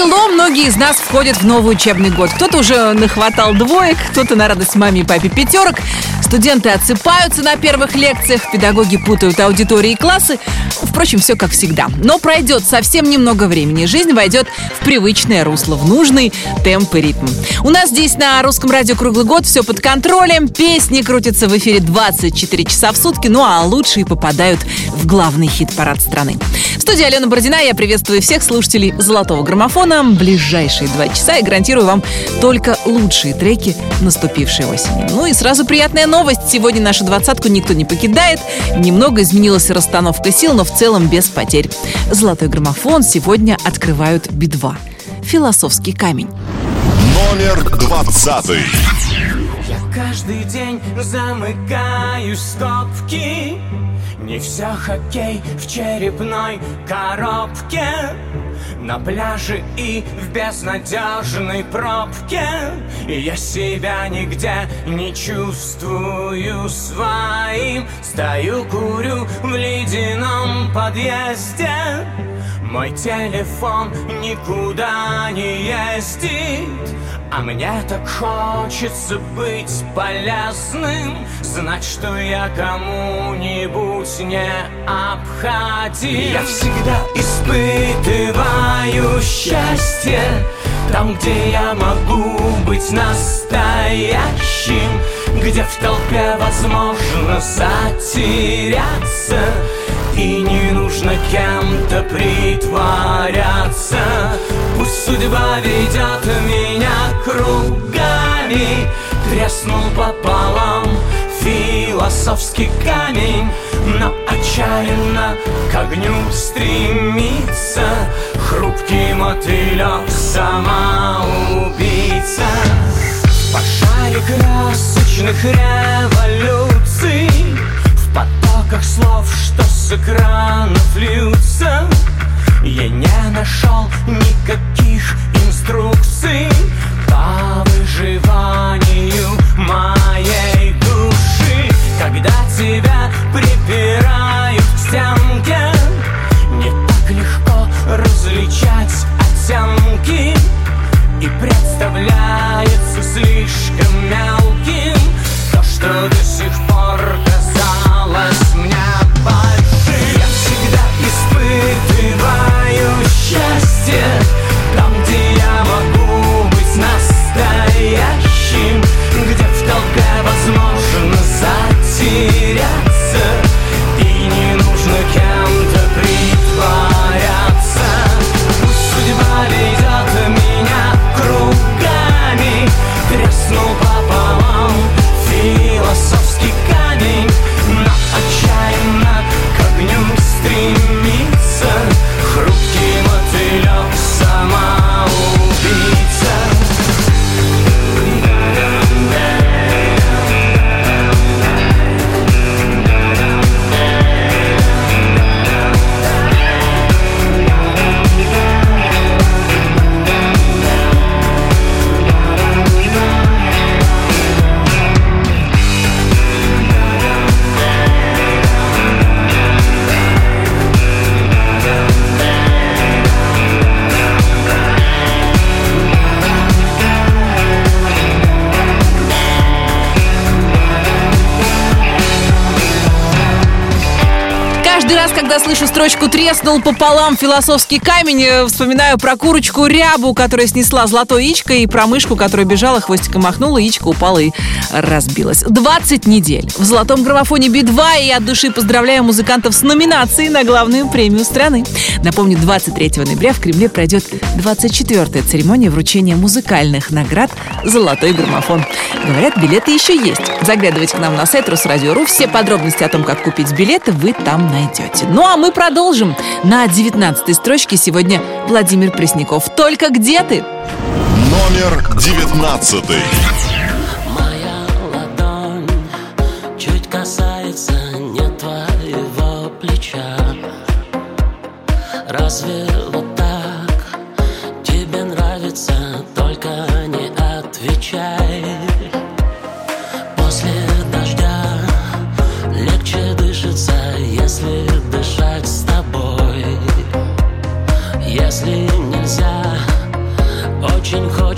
Тяжело многие из нас входят в новый учебный год. Кто-то уже нахватал двоек, кто-то на радость маме и папе пятерок. Студенты отсыпаются на первых лекциях, педагоги путают аудитории и классы. Впрочем, все как всегда. Но пройдет совсем немного времени. Жизнь войдет в привычное русло, в нужный темп и ритм. У нас здесь на русском радио круглый год все под контролем. Песни крутятся в эфире 24 часа в сутки, ну а лучшие попадают в главный хит-парад страны. В студии Алена Бородина. Я приветствую всех слушателей «Золотого граммофона». Ближайшие два часа и гарантирую вам только лучшие треки наступившей осени. Ну и сразу приятная новость. Сегодня нашу двадцатку никто не покидает. Немного изменилась расстановка сил, но в целом без потерь. «Золотой граммофон» сегодня открывают Би-2. «Философский камень». Номер двадцатый. Я каждый день замыкаю стопки Не все хоккей в черепной коробке На пляже и в безнадежной пробке. И я себя нигде не чувствую своим. Стою, курю в ледяном подъезде мой телефон никуда не ездит А мне так хочется быть полезным Знать, что я кому-нибудь не обходим. Я всегда испытываю счастье Там, где я могу быть настоящим Где в толпе возможно затеряться и не нужно кем-то притворяться. Пусть судьба ведет меня кругами. Треснул пополам философский камень Но отчаянно к огню стремится. Хрупкий мотылек самоубийца. Пожаре красочных революций потоках слов, что с экранов льются. Я не нашел никаких инструкций По выживанию. Моей «треснул пополам философский камень», э, вспоминаю про курочку рябу, которая снесла золотое яичко, и про мышку, которая бежала, хвостиком махнула, яичко упало и разбилось. 20 недель в золотом граммофоне Би-2, и от души поздравляю музыкантов с номинацией на главную премию страны. Напомню, 23 ноября в Кремле пройдет 24-я церемония вручения музыкальных наград «Золотой граммофон». Говорят, билеты еще есть. Заглядывайте к нам на сайт Русрадио.ру. Все подробности о том, как купить билеты, вы там найдете. Ну а мы продолжим. На 19 строчке сегодня Владимир Пресняков. «Только где ты?» Номер девятнадцатый. watching.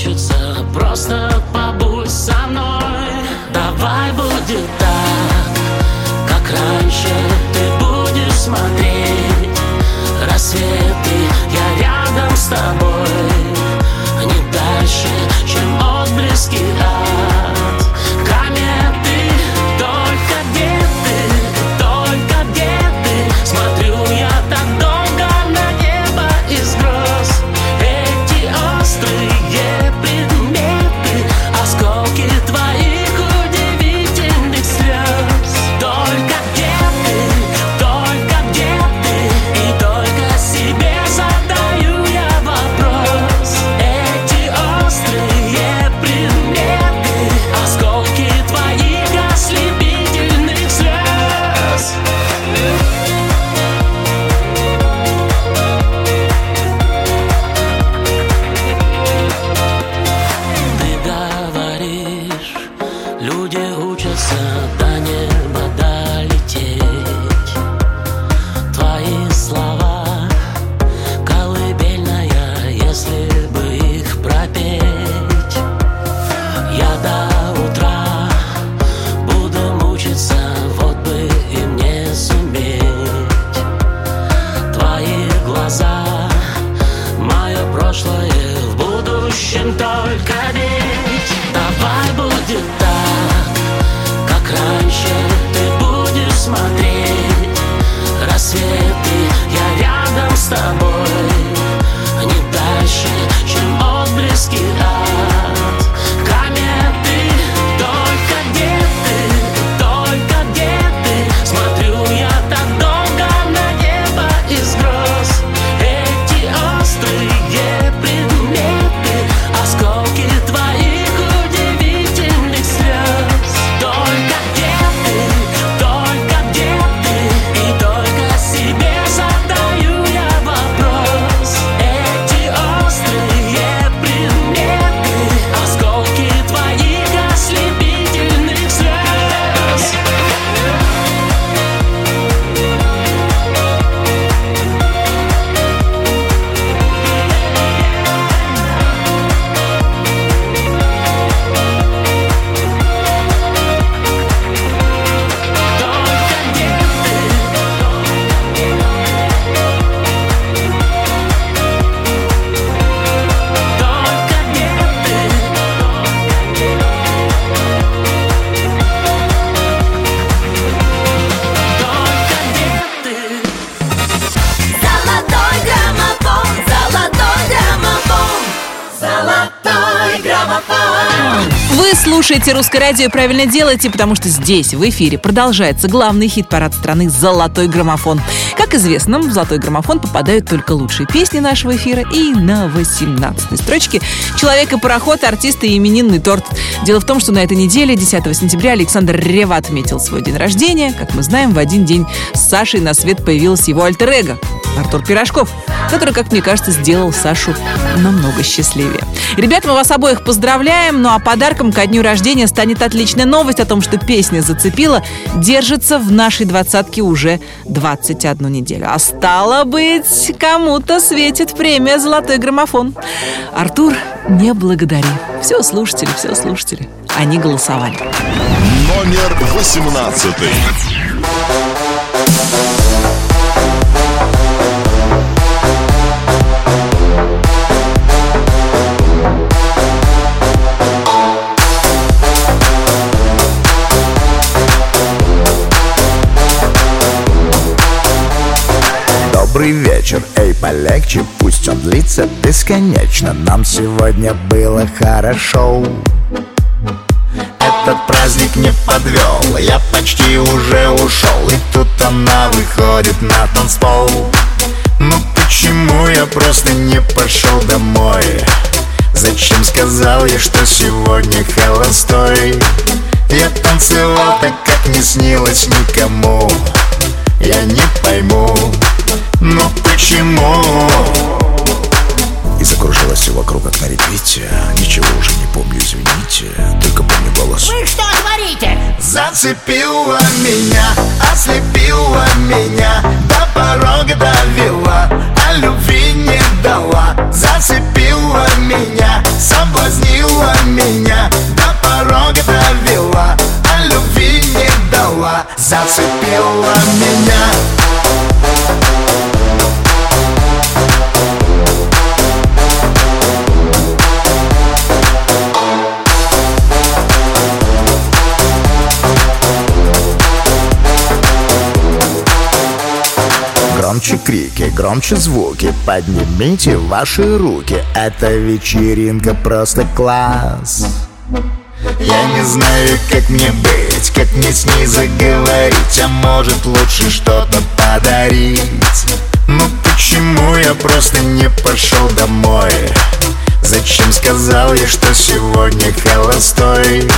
Слушаете «Русское радио» и правильно делаете, потому что здесь, в эфире, продолжается главный хит-парад страны «Золотой граммофон». Как известно, в «Золотой граммофон» попадают только лучшие песни нашего эфира и на 18 строчке «Человек и пароход», артисты и именинный торт. Дело в том, что на этой неделе, 10 сентября, Александр Рева отметил свой день рождения. Как мы знаем, в один день с Сашей на свет появилась его альтер-эго Артур Пирожков, который, как мне кажется, сделал Сашу намного счастливее. Ребят, мы вас обоих поздравляем, ну а подарком ко дню рождения станет отличная новость о том, что песня «Зацепила» держится в нашей двадцатке уже 21 неделю. А стало быть, кому-то светит премия «Золотой граммофон». Артур, не благодари. Все слушатели, все слушатели. Они голосовали. Номер восемнадцатый. Вечер, эй, полегче, пусть он длится бесконечно. Нам сегодня было хорошо. Этот праздник не подвел, я почти уже ушел. И тут она выходит на танцпол. Ну почему я просто не пошел домой? Зачем сказал я, что сегодня холостой? Я танцевал так, как не снилось никому. Я не пойму, ну почему? И закружилось все вокруг, как на репите Ничего уже не помню, извините Только помню голос Вы что творите? Зацепила меня, ослепила меня громче звуки. Поднимите ваши руки. Эта вечеринка просто класс. Я не знаю, как мне быть Как мне с ней заговорить А может лучше что-то подарить. Ну почему я просто не пошел домой? Зачем сказал я, что сегодня холостой?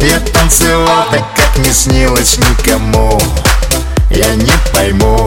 Я танцевал так, как не снилось никому. Я не пойму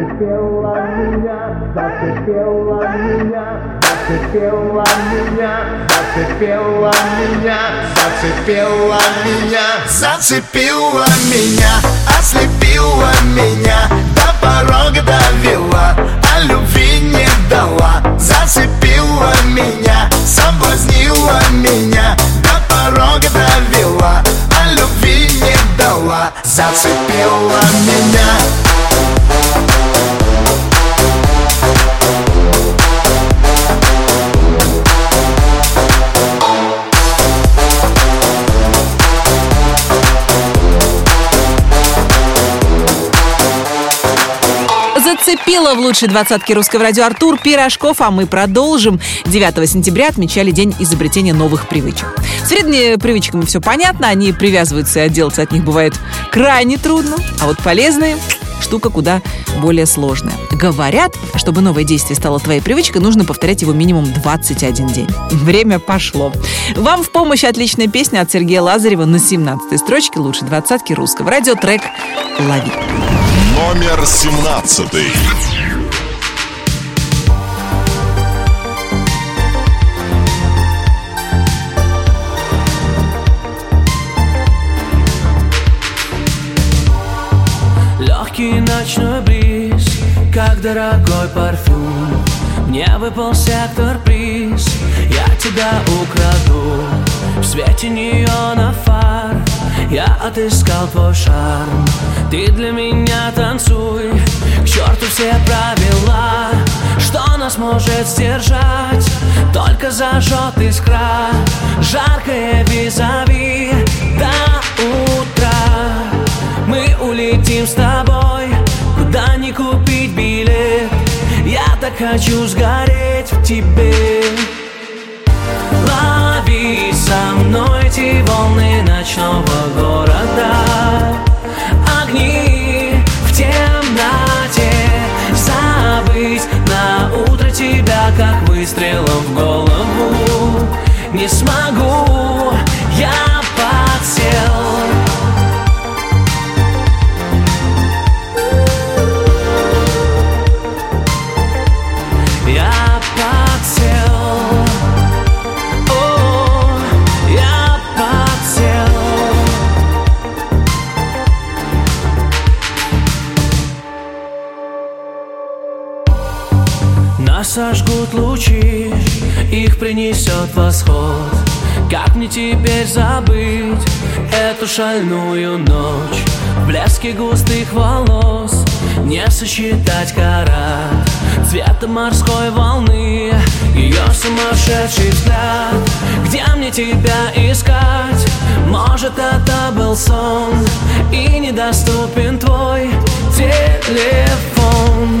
Зацепила меня Зацепила меня, ослепила меня До порога довела, а любви не дала. Зацепила меня, соблазнила меня До порога довела, а любви не дала. Зацепила меня Зацепила в лучшей двадцатке русского радио Артур Пирожков, а мы продолжим. 9 сентября отмечали День изобретения новых привычек. С вредными привычками все понятно, они привязываются и отделаться от них бывает крайне трудно, а вот полезные штука куда более сложная. Говорят, чтобы новое действие стало твоей привычкой, нужно повторять его минимум 21 день. Время пошло. Вам в помощь отличная песня от Сергея Лазарева на 17 строчке лучше двадцатки русского радио трек «Лови». Номер семнадцатый. Легкий ночной бриз, как дорогой парфюм Мне выпал сектор приз, я тебя украду В свете неона фар, я отыскал твой шарм. Ты для меня танцуй, к черту все правила. Что нас может сдержать, только зажжет искра. Жаркое визави. До утра. Мы улетим с тобой. Куда не купить билет. Я так хочу сгореть в тебе Лови со мной эти волны ночного города. Огни в темноте. Забыть на утро тебя Как выстрелом в голову. Не смогу, сожгут лучи, их принесет восход. Как мне теперь забыть эту шальную ночь? В блеске густых волос не сосчитать карат Цвета морской волны, ее сумасшедший взгляд. Где мне тебя искать? Может это был сон И недоступен твой телефон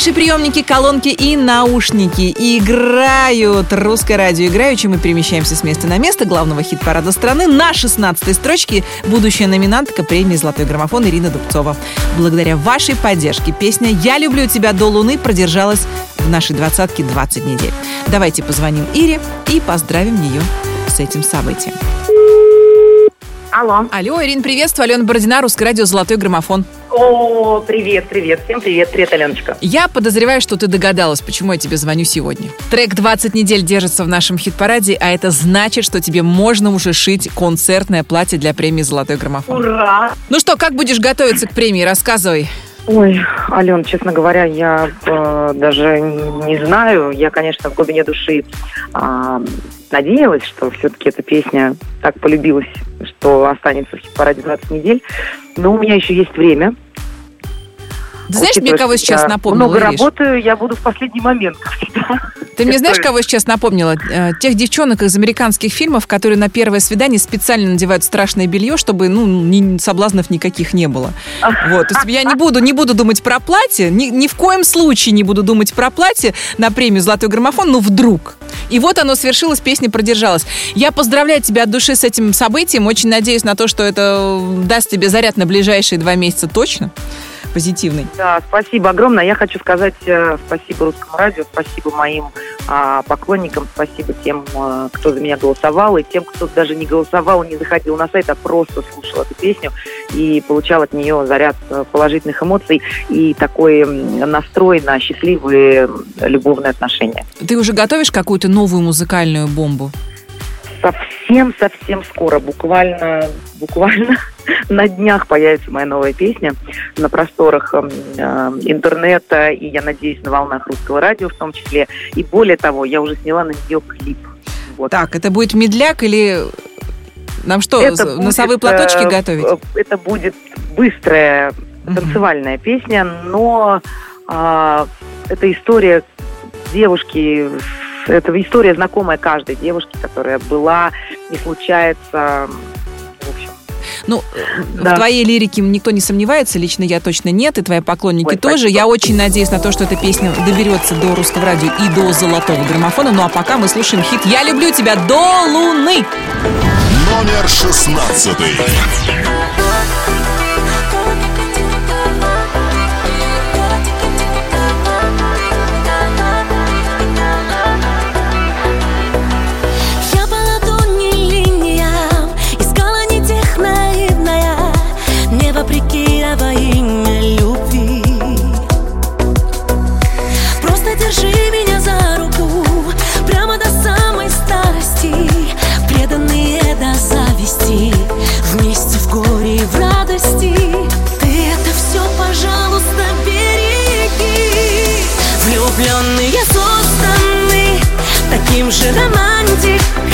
Ваши приемники, колонки и наушники играют. Русское радио играючи. Мы перемещаемся с места на место главного хит-парада страны. На 16 строчке будущая номинантка премии «Золотой граммофон» Ирина Дубцова. Благодаря вашей поддержке песня «Я люблю тебя до луны» продержалась в нашей двадцатке 20 недель. Давайте позвоним Ире и поздравим ее с этим событием. Алло. Алло, Ирина, приветствую. Алена Бородина, Русское радио «Золотой граммофон». О, привет, привет. Всем привет. Привет, Аленочка. Я подозреваю, что ты догадалась, почему я тебе звоню сегодня. Трек «20 недель» держится в нашем хит-параде, а это значит, что тебе можно уже шить концертное платье для премии «Золотой граммофон». Ура! Ну что, как будешь готовиться к премии? Рассказывай. Ой, Ален, честно говоря, я э, даже не знаю. Я, конечно, в глубине души а, надеялась, что все-таки эта песня так полюбилась, что останется в хит-параде 20 недель. Но у меня еще есть время. Ты знаешь, мне кого сейчас напомнила, Много Ириш? работаю, я буду в последний момент, как всегда. Ты мне знаешь, кого сейчас напомнила? Э, Тех девчонок из американских фильмов, которые на первое свидание специально надевают страшное белье, чтобы ну, ни- соблазнов никаких не было. Вот. То есть я не буду, не буду думать про платье, ни, ни в коем случае не буду думать про платье на премию «Золотой граммофон», но вдруг. И вот оно свершилось, песня продержалась. Я поздравляю тебя от души с этим событием. Очень надеюсь на то, что это даст тебе заряд на ближайшие два месяца точно. Позитивный. Да, спасибо огромное. Я хочу сказать э, спасибо Русскому радио, спасибо моим а, поклонникам, спасибо тем, э, кто за меня голосовал, и тем, кто даже не голосовал, не заходил на сайт, а просто слушал эту песню и получал от нее заряд э, положительных эмоций и такой настрой на счастливые любовные отношения. Ты уже готовишь какую-то новую музыкальную бомбу? Совсем-совсем скоро, буквально, буквально на днях появится моя новая песня на просторах э, интернета и, я надеюсь, на волнах русского радио в том числе. И более того, я уже сняла на нее клип. Вот. Так, это будет медляк или нам что, Это носовые будет, платочки э, готовить? э, Это будет быстрая танцевальная песня, но а, это история девушки, это история знакомая каждой девушке, которая была и случается, в общем, Ну, да. в твоей лирике никто не сомневается, лично я точно нет, и твои поклонники Ой, тоже. спасибо. Я очень надеюсь на то, что эта песня доберется до русского радио и до золотого граммофона. Ну а пока мы слушаем хит «Я люблю тебя до луны». Номер шестнадцатый. Таким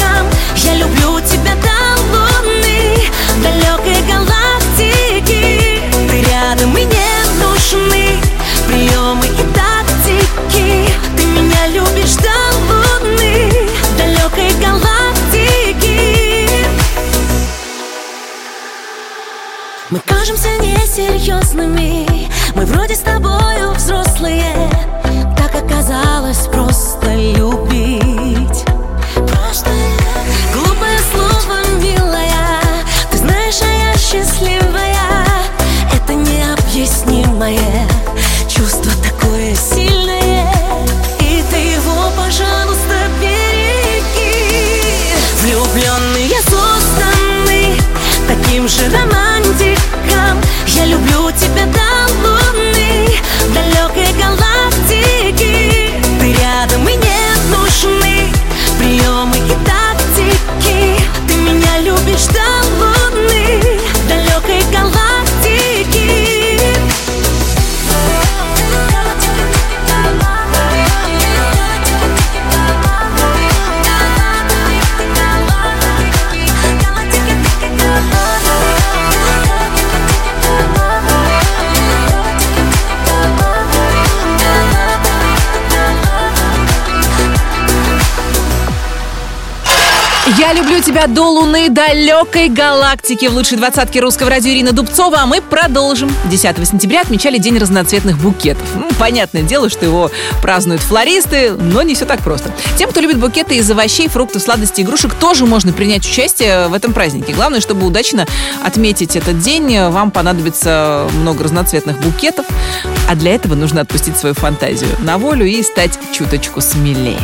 До луны далекой галактики в лучшей двадцатке русского радио Ирина Дубцова, а мы продолжим. 10 сентября отмечали День разноцветных букетов. Ну, понятное дело, что его празднуют флористы, но не все так просто. Тем, кто любит букеты из овощей, фруктов, сладостей, игрушек, тоже можно принять участие в этом празднике. Главное, чтобы удачно отметить этот день, вам понадобится много разноцветных букетов, а для этого нужно отпустить свою фантазию на волю и стать чуточку смелее.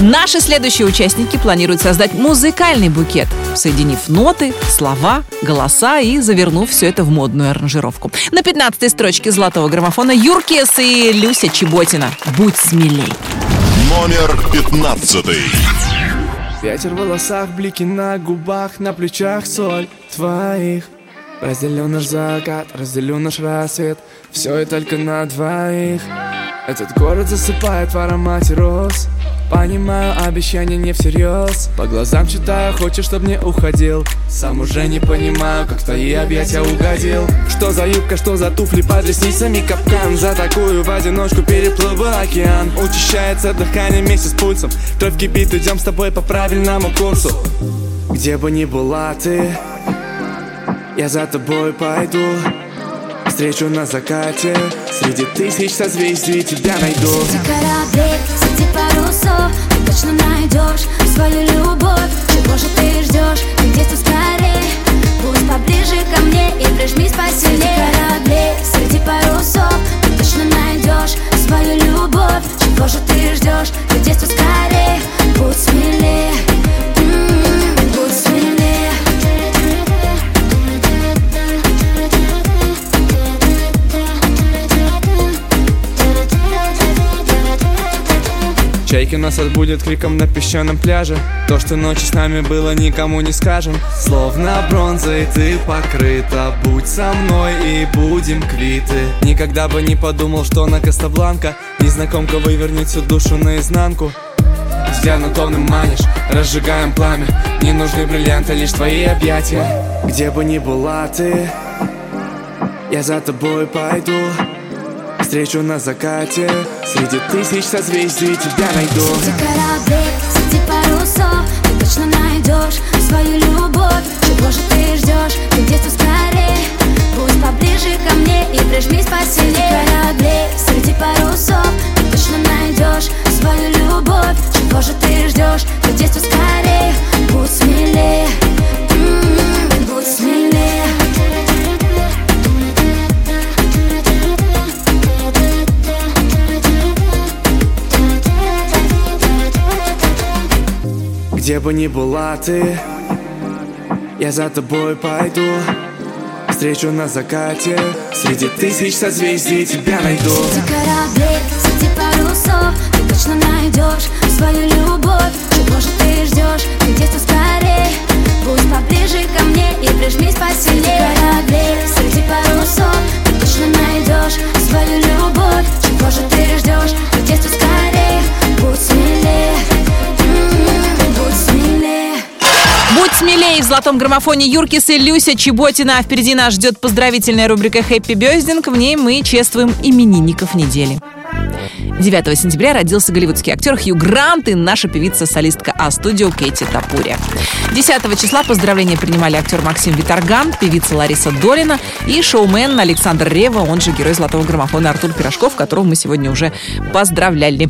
Наши следующие участники планируют создать музыкальный букет, соединив ноты, слова, голоса и завернув все это в модную аранжировку. На 15 строчке золотого граммофона Юркес и Люся Чеботина. Будь смелей. Номер 15. Ветер в волосах, блики на губах, на плечах соль твоих Разделю наш закат, разделю наш рассвет Все и только на двоих. Этот город засыпает в аромате роз. Понимаю, обещания не всерьез. По глазам читаю, хочешь, чтоб не уходил. Сам уже не понимаю, как в твои объятия угодил. Что за юбка, что за туфли под ресницами? Капкан За такую в одиночку переплыву океан. Учащается дыхание вместе с пульсом. Кровь кипит, идем с тобой по правильному курсу. Где бы ни была ты Я за тобой пойду Встречу на закате Среди тысяч созвездий тебя найду. Среди кораблей, среди парусов Ты точно найдешь свою любовь. Чего же ты ждешь? Ты действуй скорее Пусть поближе ко мне и прижмись посильнее. Среди кораблей, среди парусов Ты точно найдешь свою любовь. Чего же ты ждешь? Ты действуй скорее Будь смелее Чайки нас отбудет криком на песчаном пляже. То, что ночью с нами было, никому не скажем. Словно бронзой ты покрыта. Будь со мной и будем квиты. Никогда бы не подумал, что на Кастабланка Незнакомка вывернет всю душу наизнанку. Взглядом томным манишь, разжигаем пламя. Не нужны бриллианты, лишь твои объятия. Где бы ни была ты Я за тобой пойду Встречу на закате. Среди тысяч созвездий тебя найду. Среди кораблей, среди парусов Ты точно найдешь свою любовь. Чего же ты ждешь? Ты действуй скорее Будь поближе ко мне и прижмись посильнее Среди кораблей, среди парусов Ты точно найдешь свою любовь. Чего же ты ждешь? Ты действуй скорее Будь смелее. М, Будь смелее Где бы ни была ты Я за тобой пойду. Встречу на закате Среди тысяч созвездий тебя найду. Среди кораблей, среди парусов Ты точно найдешь свою любовь. Чего же ты ждешь? Ты действуй скорее Будь поближе ко мне и прижмись посильнее Среди кораблей, среди парусов Ты точно найдешь свою любовь. Чего же ты ждешь? Ты действуй скорее Будь смелее. М, Будь смелее в золотом граммофоне Юркис и Люся Чеботина. А впереди нас ждет поздравительная рубрика «Хэппи Бездинг». В ней мы чествуем именинников недели. 9 сентября родился голливудский актер Хью Грант и наша певица-солистка А-студио Кейти Тапурия. 10 числа поздравления принимали актер Максим Виторган, певица Лариса Долина и шоумен Александр Рева, он же герой золотого граммофона Артур Пирожков, которого мы сегодня уже поздравляли.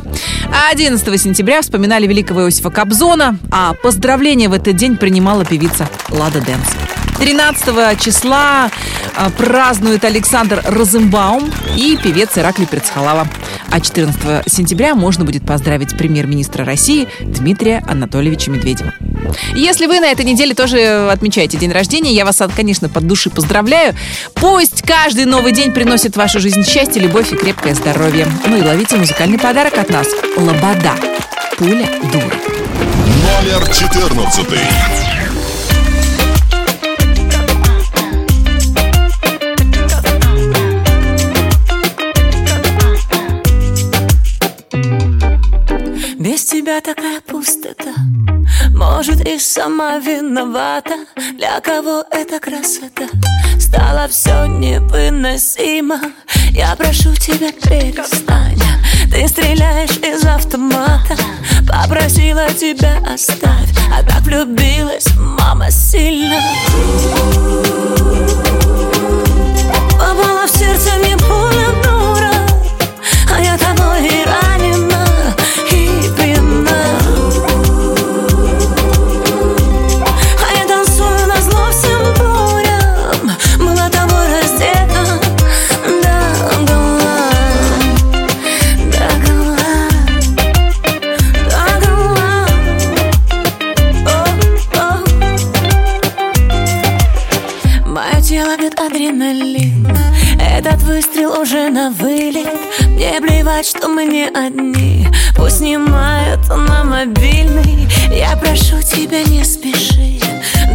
А 11 сентября вспоминали великого Иосифа Кобзона, а поздравления в этот день принимала певица Лада Дэнс. 13 числа а, празднует Александр Розенбаум и певец Ираклий Перцхалава. А 14 сентября можно будет поздравить премьер-министра России Дмитрия Анатольевича Медведева. Если вы на этой неделе тоже отмечаете день рождения, я вас, конечно, под души поздравляю. Пусть каждый новый день приносит в вашу жизнь счастье, любовь и крепкое здоровье. Ну и ловите музыкальный подарок от нас. Лобода. Пуля дура. Номер 14. Без тебя такая пустота. Может и сама виновата. Для кого эта красота? Стало все невыносимо. Я прошу тебя перестань. Ты стреляешь из автомата. Попросила тебя оставь. А так влюбилась мама сильно. Попала в сердце мне пуля на вылет. Мне плевать, что мы не одни. Пусть снимают на мобильный Я прошу тебя, не спеши.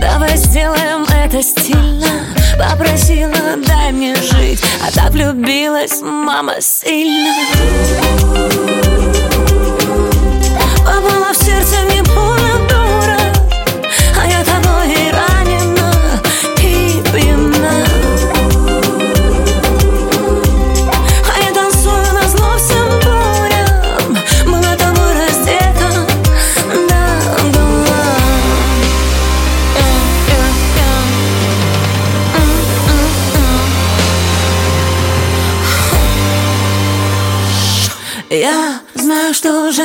Давай сделаем это стильно. Попросила, дай мне жить. А так влюбилась мама сильно. Попала в сердце мне пуля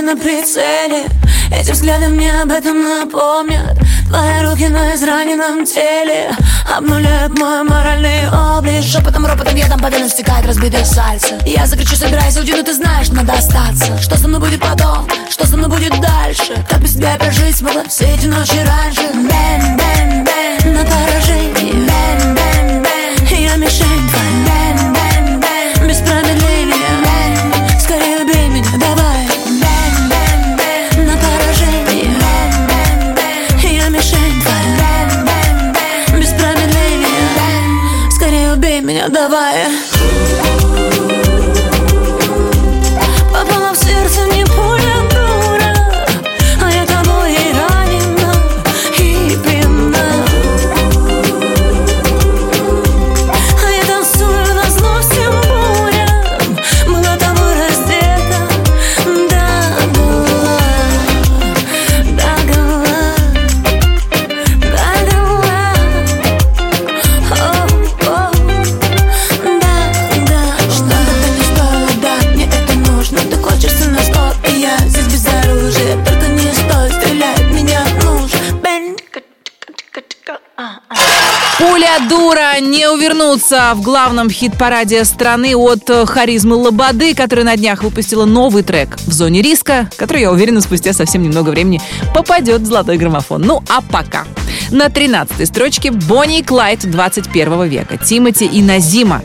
на прицеле. Эти взгляды мне об этом напомнят. Твои руки на израненном теле Обнуляют мой моральный облик. Шепотом, ропотом, ядом по венам стекает разбитое солнце. Я закричу, собирайся, уйди, но ты знаешь, надо остаться. Что со мной будет потом, что со мной будет дальше? Как без тебя я прожить смогла все эти ночи раньше? Bang, bang, bang, на поражение. Bang, bang, bang Я мишень. Твоя Дура не увернуться в главном хит-параде страны от э, харизмы Лободы, которая на днях выпустила новый трек в зоне риска, который, я уверена, спустя совсем немного времени попадет в золотой граммофон. Ну, а пока. На 13 строчке Бонни и Клайд 21 века. Тимати и Назима.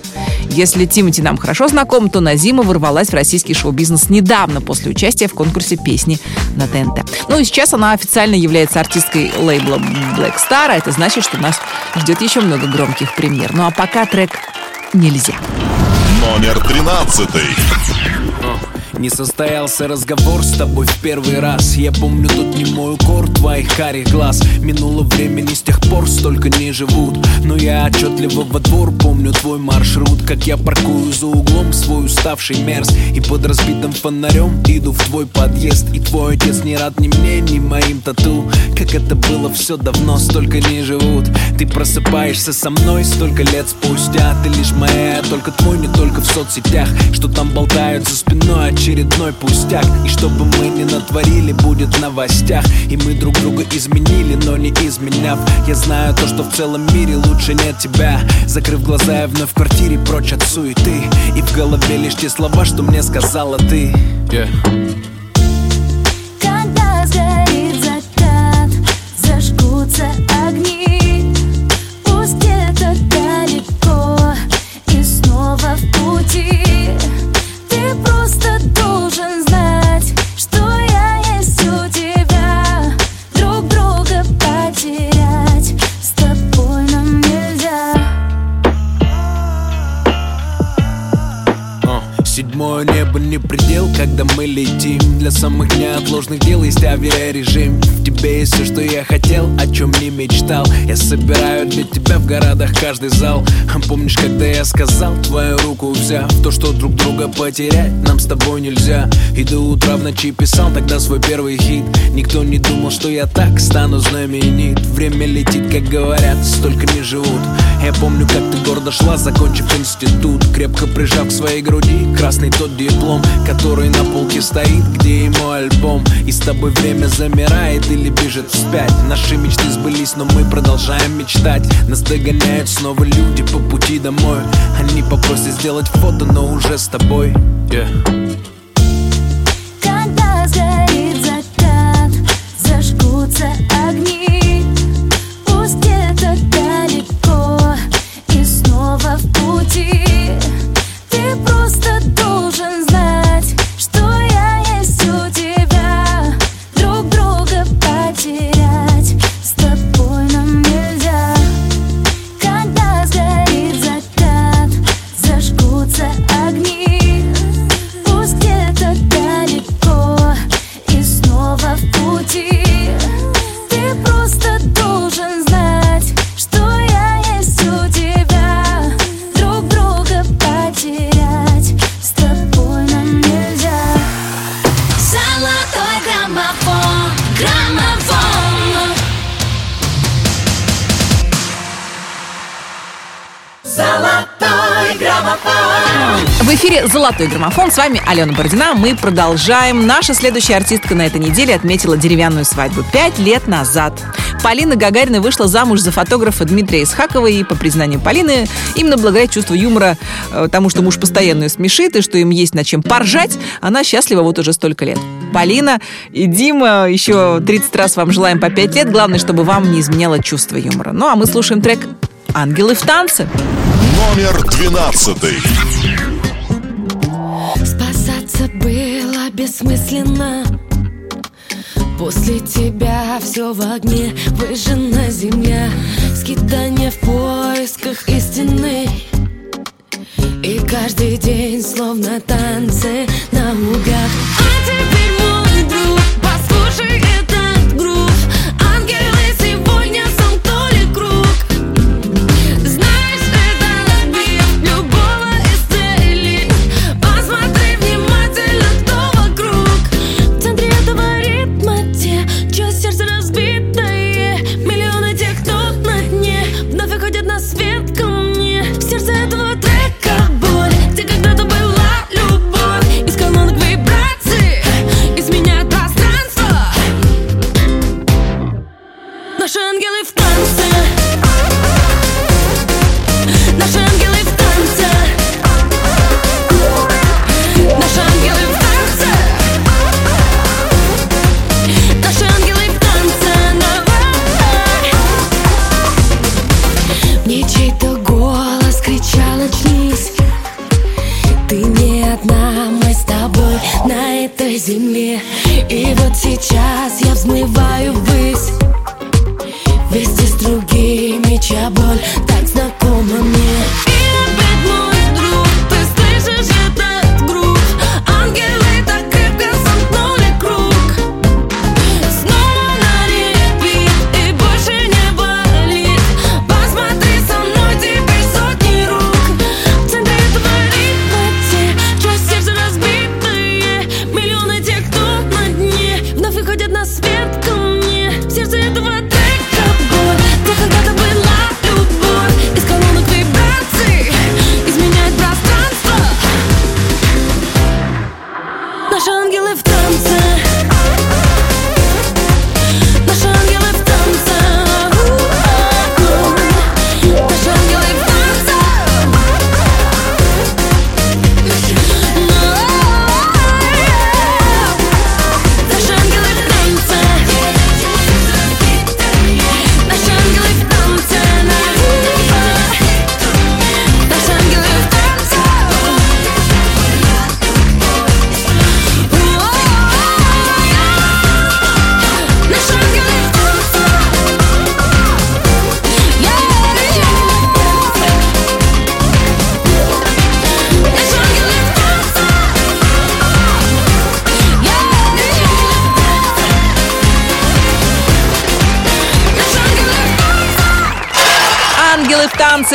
Если Тимати нам хорошо знаком, то Назима ворвалась в российский шоу-бизнес недавно после участия в конкурсе песни на ТНТ. Ну и сейчас она официально является артисткой лейбла Black Star, а это значит, что нас ждет еще много громких премьер. Ну а пока трек «Нельзя». Номер 13. Не состоялся разговор с тобой в первый раз. Я помню тот не мой укор твоих карих глаз. Минуло времени с тех пор столько не живут. Но я отчетливо во двор помню твой маршрут. Как я паркую за углом свой уставший мерз. И под разбитым фонарем иду в твой подъезд. И твой отец не рад ни мне, ни моим тату. Как это было все давно, столько не живут. Ты просыпаешься со мной столько лет спустя. Ты лишь моя, только твой, не только в соцсетях. Что там болтают за спиной очередной пустяк. И чтобы мы не натворили, будет в новостях. И мы друг друга изменили, но не изменяв. Я знаю то, что в целом мире лучше нет тебя. Закрыв глаза, я вновь в квартире прочь от суеты. И в голове лишь те слова, что мне сказала ты. Yeah. Когда мы летим. Для самых неотложных дел есть авиарежим. В тебе есть все, что я хотел, о чем не мечтал. Я собираю для тебя в городах каждый зал. Помнишь, когда я сказал, твою руку взяв? То, что друг друга потерять нам с тобой нельзя. И до утра в ночи писал тогда свой первый хит. Никто не думал, что я так стану знаменит. Время летит, как говорят, столько не живут. Я помню, как ты гордо шла, закончив институт. Крепко прижав к своей груди красный тот диплом Который на полке стоит, где и мой альбом. И с тобой время замирает или бежит вспять. Наши мечты сбылись, но мы продолжаем мечтать. Нас догоняют снова люди по пути домой. Они попросят сделать фото, но уже с тобой. Yeah. Эфире «Золотой граммофон». С вами Алена Бородина. Мы продолжаем. Наша следующая артистка на этой неделе отметила деревянную свадьбу пять лет назад. Полина Гагарина вышла замуж за фотографа Дмитрия Исхакова. И, по признанию Полины, именно благодаря чувству юмора, э, тому, что муж постоянно ее смешит и что им есть над чем поржать, она счастлива вот уже столько лет. Полина и Дима, еще 30 раз вам желаем по 5 лет. Главное, чтобы вам не изменяло чувство юмора. Ну, а мы слушаем трек «Ангелы в танце». Номер двенадцатый. Спасаться было бессмысленно. После тебя все в огне Выжжена земля Скитание в поисках истины. И каждый день словно танцы на лугах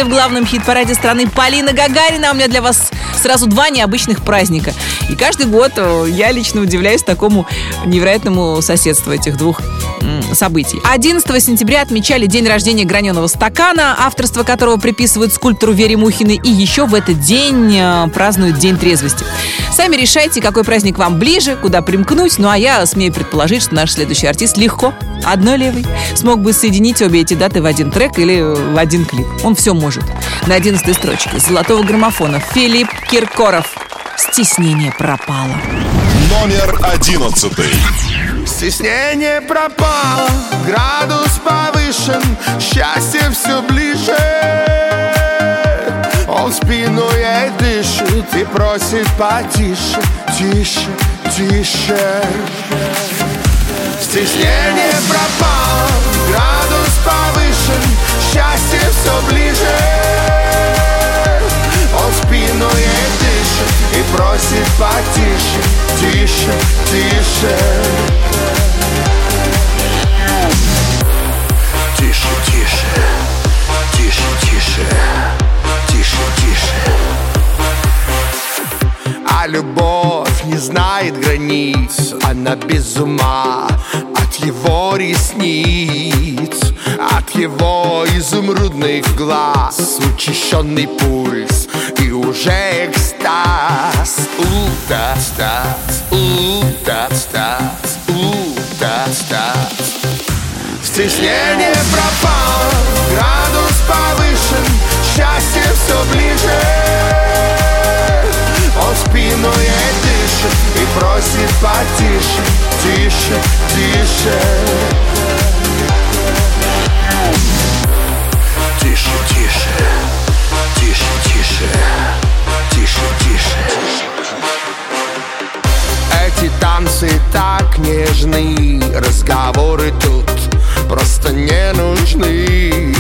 в главном хит-параде страны Полина Гагарина. У меня для вас сразу два необычных праздника. И каждый год э, я лично удивляюсь такому невероятному соседству этих двух событий. 11 сентября отмечали день рождения граненого стакана, авторство которого приписывают скульптору Вере Мухиной. И еще в этот день э, празднуют День трезвости. Сами решайте, какой праздник вам ближе, куда примкнуть. Ну а я смею предположить, что наш следующий артист легко, одной левой, смог бы соединить обе эти даты в один трек или в один клип. Он все может. На 11 строчке золотого граммофона Филипп Киркоров. Стеснение пропало. Номер одиннадцатый. Стеснение пропало, градус повышен, счастье все ближе. Он спину ей дышит и просит потише, тише, тише. Стеснение пропало, градус повышен, счастье все ближе. Он спину ей дышит и просит потише, тише, тише. Тише, тише, тише, тише, Любовь не знает границ, она без ума от его ресниц, от его изумрудных глаз, учащенный пульс и уже экстаз. У-та-стаз, у-та-стаз, у-та-стаз. Стеснение пропало, градус повышен, счастье все ближе. Ей дышит и просит потише, тише, тише. Тише, тише, тише, тише, тише, тише. Эти танцы так нежны, разговоры тут просто не нужны.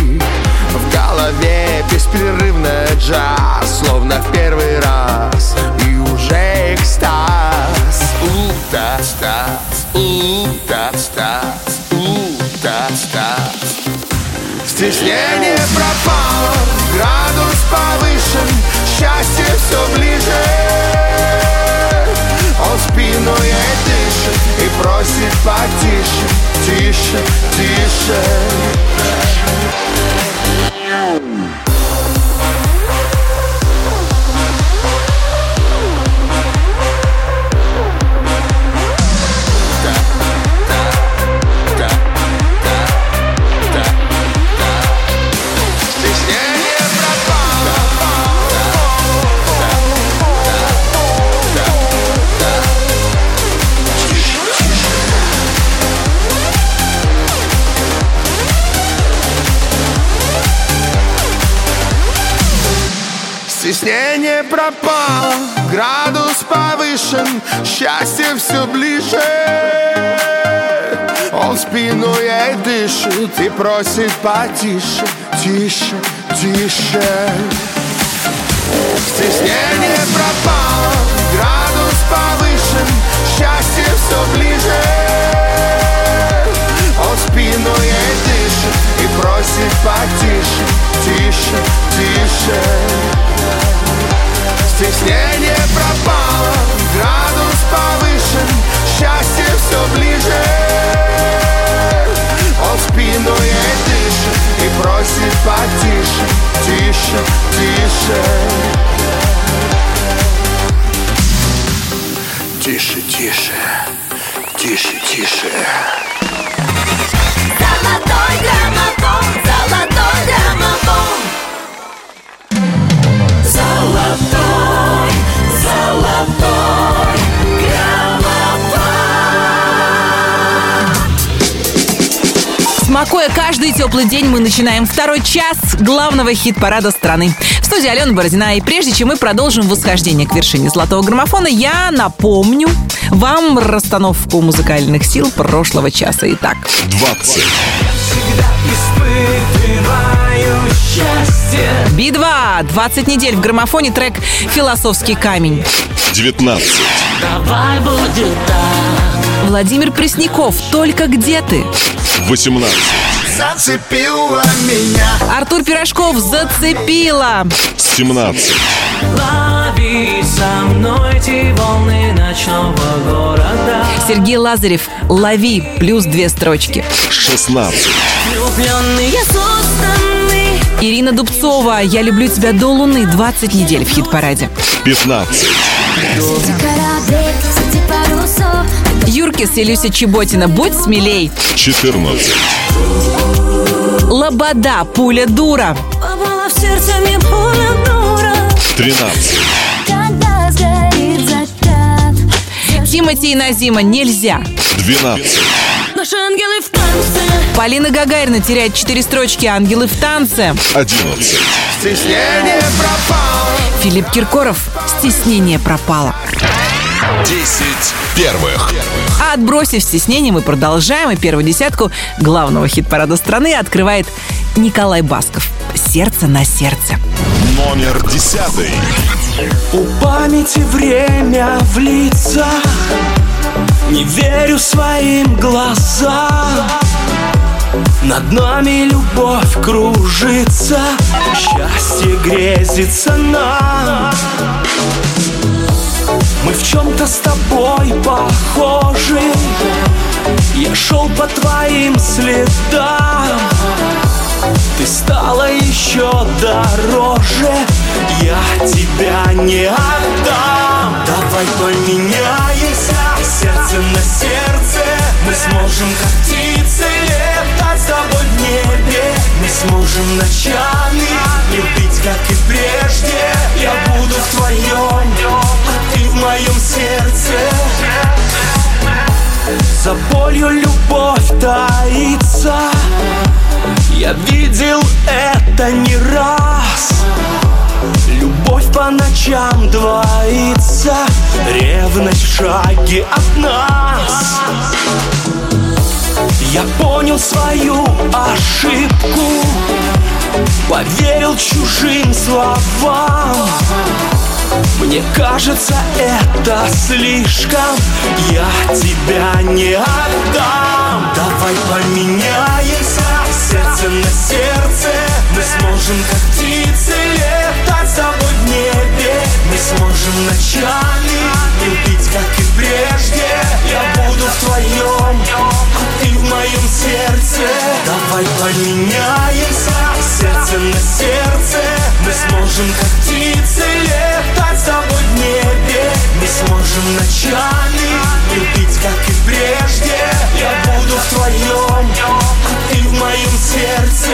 В голове беспрерывно джаз, словно в первый раз, экстаз. У-та-стаз, у-та-стаз, у-та-стаз. Стеснение пропало, градус повышен, счастье все ближе. Он спину ей дышит и просит потише, тише, тише. Стеснение Стеснение пропало, градус повышен, счастье все ближе. Он спину ей дышит и просит потише, тише, тише. Стеснение пропало, градус повышен, счастье все ближе. Он спину ей дышит и просит потише, тише, тише. Стеснение пропало, градус повышен, счастье все ближе. Он спину ей дышит и просит потише, тише, тише. Тише, тише, тише, тише. Золотой граммофон, золотой Смакуя каждый теплый день, мы начинаем второй час главного хит-парада страны. В студии Алена Бородина. И прежде чем мы продолжим восхождение к вершине золотого граммофона, я напомню вам расстановку музыкальных сил прошлого часа. Итак, 20. Испытываю счастье Би-2, 20 недель в граммофоне трек «Философский камень». 19. Давай будет так Владимир Пресняков, «Только где ты?» 18. зацепила меня Артур Пирожков зацепила. 17. Лови со мной эти волны ночного города Сергей Лазарев «Лови» плюс две строчки. 16. Влюбленные созданы Ирина Дубцова «Я люблю тебя до луны» 20 недель в хит-параде. 15. Среди кораблей, среди парусов Юркис и Люся Чеботина «Будь смелей». 14. Лобода «Пуля дура». Попала в сердце мне пуля дура 13. Когда сгорит закат Тимати и Назима «Нельзя». 12. Наши ангелы в танце Полина Гагарина теряет четыре строчки «Ангелы в танце». 11. Стеснение пропало Филипп Киркоров «Стеснение пропало». 10 первых. А отбросив стеснение, мы продолжаем. И первую десятку главного хит-парада страны открывает Николай Басков. «Сердце на сердце». Номер 10. У памяти время в лица Не верю своим глазам Над нами любовь кружится Счастье грезится нам. Мы в чем-то с тобой похожи. Я шел по твоим следам. Ты стала еще дороже. Я тебя не отдам. Давай поменяемся. Сердце на сердце. Мы сможем как птицы с тобой в небе. Мы сможем ночами. Любить как и прежде. Я буду в твоем А ты в моем сердце. За болью любовь таится. Я видел это не раз. Любовь по ночам двоится. Ревность в шаге от нас Я понял свою ошибку Поверил чужим словам. Мне кажется, это слишком. Я тебя не отдам. Давай поменяемся. Сердце на сердце. Мы сможем как птицы Летать с тобой в небе. Мы сможем ночами Любить как и прежде. Я буду в твоем А ты в моем сердце. Давай поменяемся Сердце на сердце. Мы сможем как птицы Летать с тобой в небе. Мы сможем ночами Любить как и прежде. Я буду в твоем А ты в моем сердце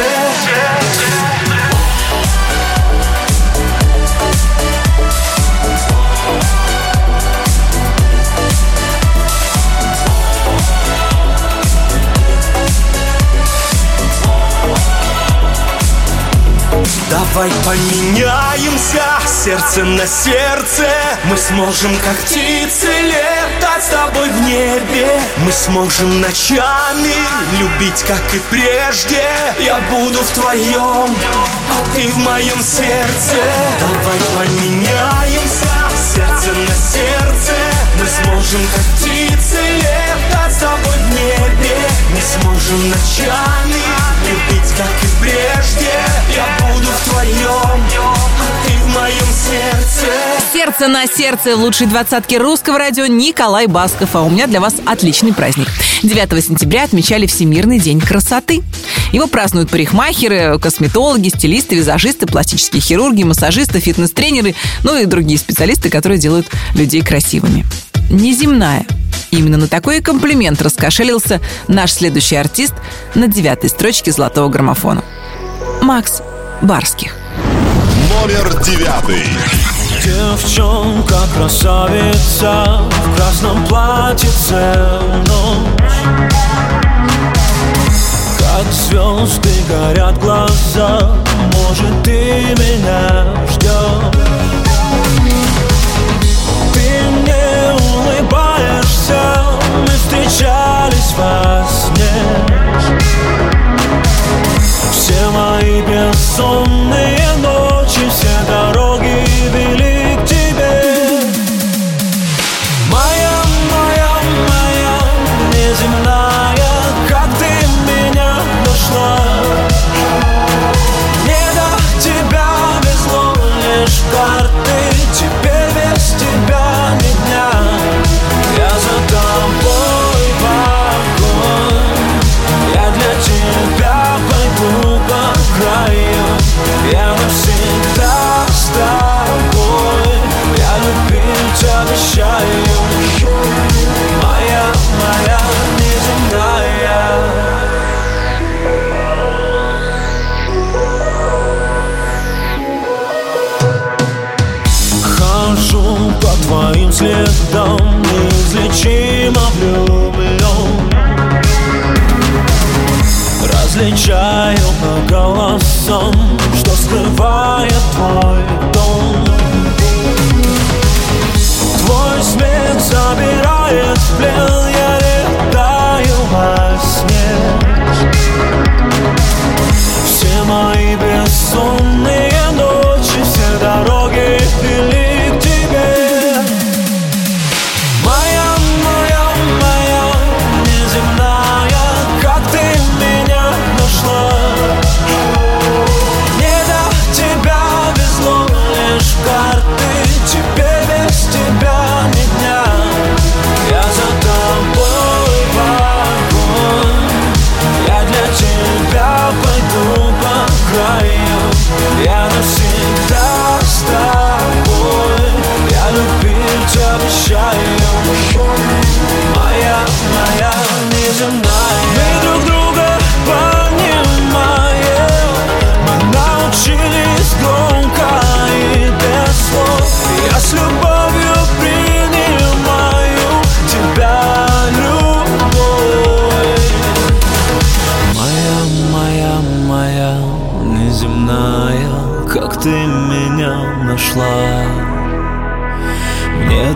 Давай поменяемся сердце на сердце. Мы сможем как птицы летать с тобой в небе. Мы сможем ночами любить как и прежде. Я буду в твоем, а ты в моем сердце. Давай поменяемся сердце на сердце сможем как птицы летать с тобой в небе Мы сможем ночами любить как и прежде Я буду в твоем, а ты в моем сердце Сердце на сердце в лучшей двадцатке русского радио Николай Басков. А у меня для вас отличный праздник. 9 сентября отмечали Всемирный день красоты. Его празднуют парикмахеры, косметологи, стилисты, визажисты, пластические хирурги, массажисты, фитнес-тренеры, ну и другие специалисты, которые делают людей красивыми. Неземная. Именно на такой комплимент раскошелился наш следующий артист на девятой строчке золотого граммофона. Макс Барских. Номер 9. Девчонка красавица В красном платьице ночь Как звезды горят глаза Может, ты меня ждешь встречались во сне Все мои бессонные ночи голосом, что скрывает твой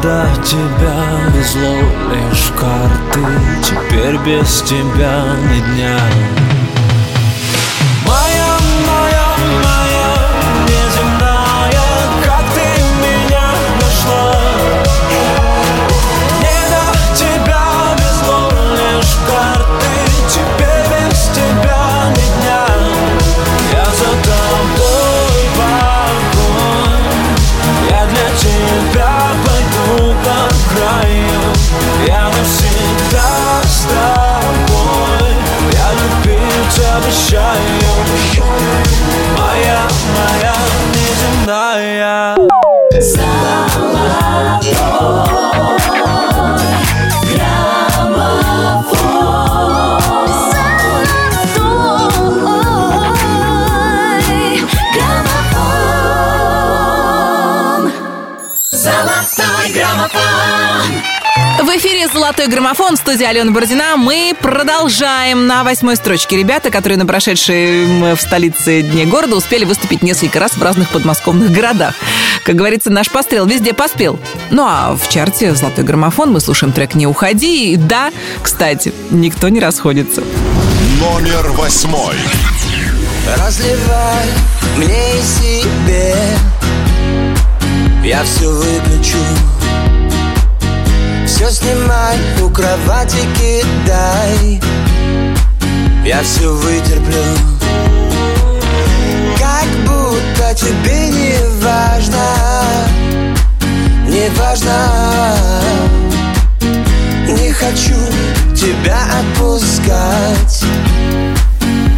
До тебя везло лишь карты Теперь без тебя ни дня эфире «Золотой граммофон» в студии Алена Бородина. Мы продолжаем на восьмой строчке. Ребята, которые на прошедшей в столице Дне города успели выступить несколько раз в разных подмосковных городах. Как говорится, наш пострел везде поспел. Ну а в чарте «Золотой граммофон» мы слушаем трек «Не уходи». И да, кстати, никто не расходится. Номер восьмой. Разливай мне и себе Я все выключу Все снимай, у кровати кидай. Я все вытерплю. Как будто тебе не важно Не важно. Не хочу тебя отпускать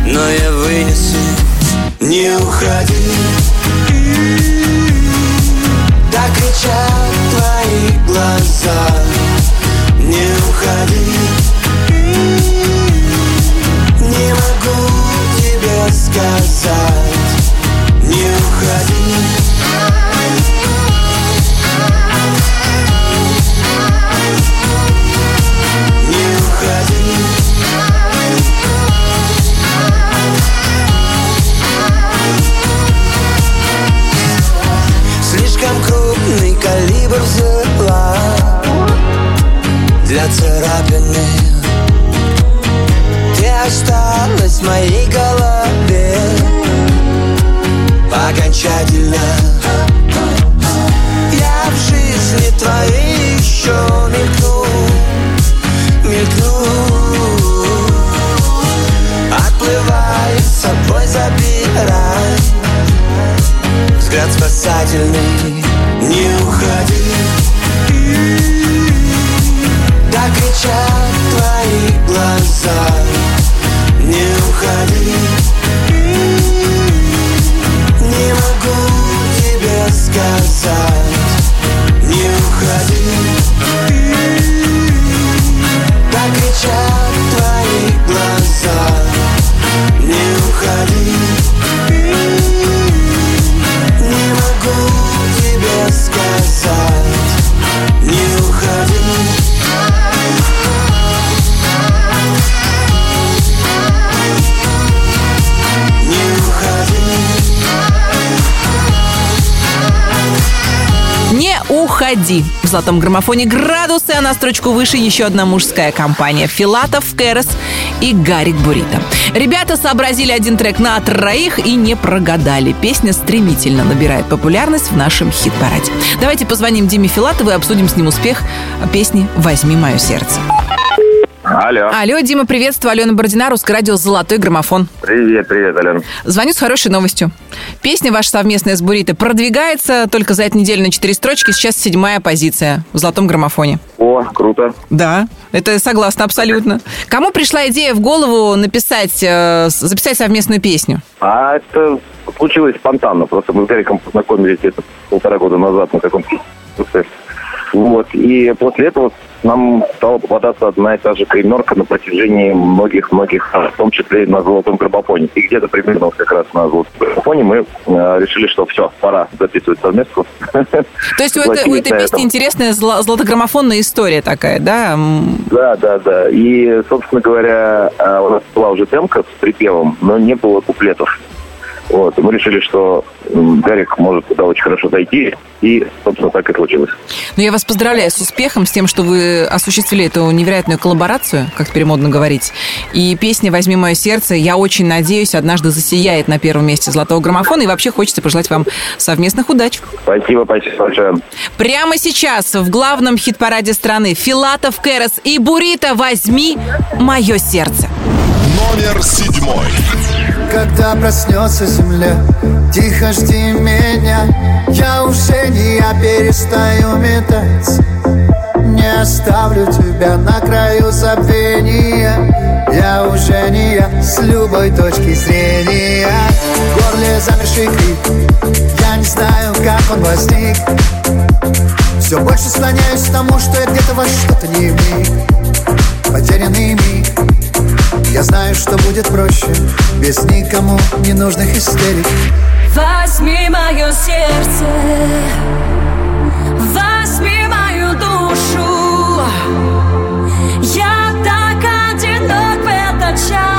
но я вынесу. Не уходи сказать Не уходи. Калибр взяла Для царапины. Ты осталась в моей голове Окончательно. Я в жизни твоей еще мелькну Мелькну. Отплывай, с собой забирай. Взгляд спасательный Не уходи. В золотом граммофоне градусы, а на строчку выше еще одна мужская компания. Филатов, Кэрос и Гарик Бурита. Ребята сообразили один трек на троих и не прогадали. Песня стремительно набирает популярность в нашем хит-параде. Давайте позвоним Диме Филатову и обсудим с ним успех песни «Возьми мое сердце». Алло. Алло, Дима, приветствую. Алена Бородина, Русское радио «Золотой граммофон». Привет, привет, Алена. Звоню с хорошей новостью. Песня ваша совместная с Бурито продвигается только за эту неделю на четыре строчки. Сейчас седьмая позиция в «Золотом граммофоне». О, круто. Да, это согласна абсолютно. Кому пришла идея в голову написать, э, записать совместную песню? А это случилось спонтанно. Просто мы с Гариком познакомились где-то полтора года назад на каком-то Вот. И после этого нам стала попадаться одна и та же кремерка на протяжении многих-многих, в том числе и на золотом гробофоне. И где-то примерно как раз на золотом гробофоне мы э, решили, что все, пора записывать совместку. То есть у, этой- у этой песни интересная зло- золотограммофонная история такая, да? Да, да, да. И, собственно говоря, э, у нас была уже демка с припевом, но не было куплетов. Вот. И мы решили, что Гарик может туда очень хорошо зайти. И, собственно, так и случилось. Ну, я вас поздравляю с успехом, с тем, что вы осуществили эту невероятную коллаборацию, как теперь модно говорить. И песня «Возьми мое сердце», я очень надеюсь, однажды засияет на первом месте золотого граммофона. И вообще хочется пожелать вам совместных удач. Спасибо, спасибо большое. Прямо сейчас в главном хит-параде страны Филатов, Кэрос и Бурита «Возьми мое сердце». Номер седьмой. Когда проснется земля, тихо жди меня Я уже не я перестаю метаться Не оставлю тебя на краю забвения. Я уже не я с любой точки зрения. В горле замерший крик. Я не знаю, как он возник. Все больше склоняюсь к тому, что я где-то во что-то не вник Потерянный миг я знаю, что будет проще Без никому не нужных истерик Возьми мое сердце, возьми мою душу. Я так одинок в этот час,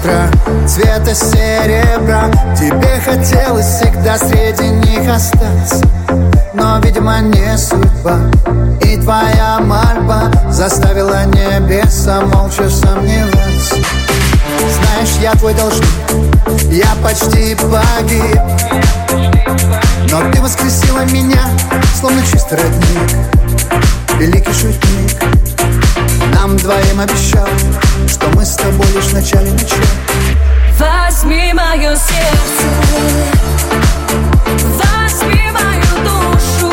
утра Цвета серебра. Тебе хотелось всегда среди них остаться. Но, видимо, не судьба. И твоя мольба Заставила небеса молча сомневаться. Знаешь, я твой должник. Я почти погиб. Но ты воскресила меня Словно чистый родник. Великий шутник Нам двоим обещал Что мы с тобой лишь в начале начала Возьми мое сердце, возьми мою душу.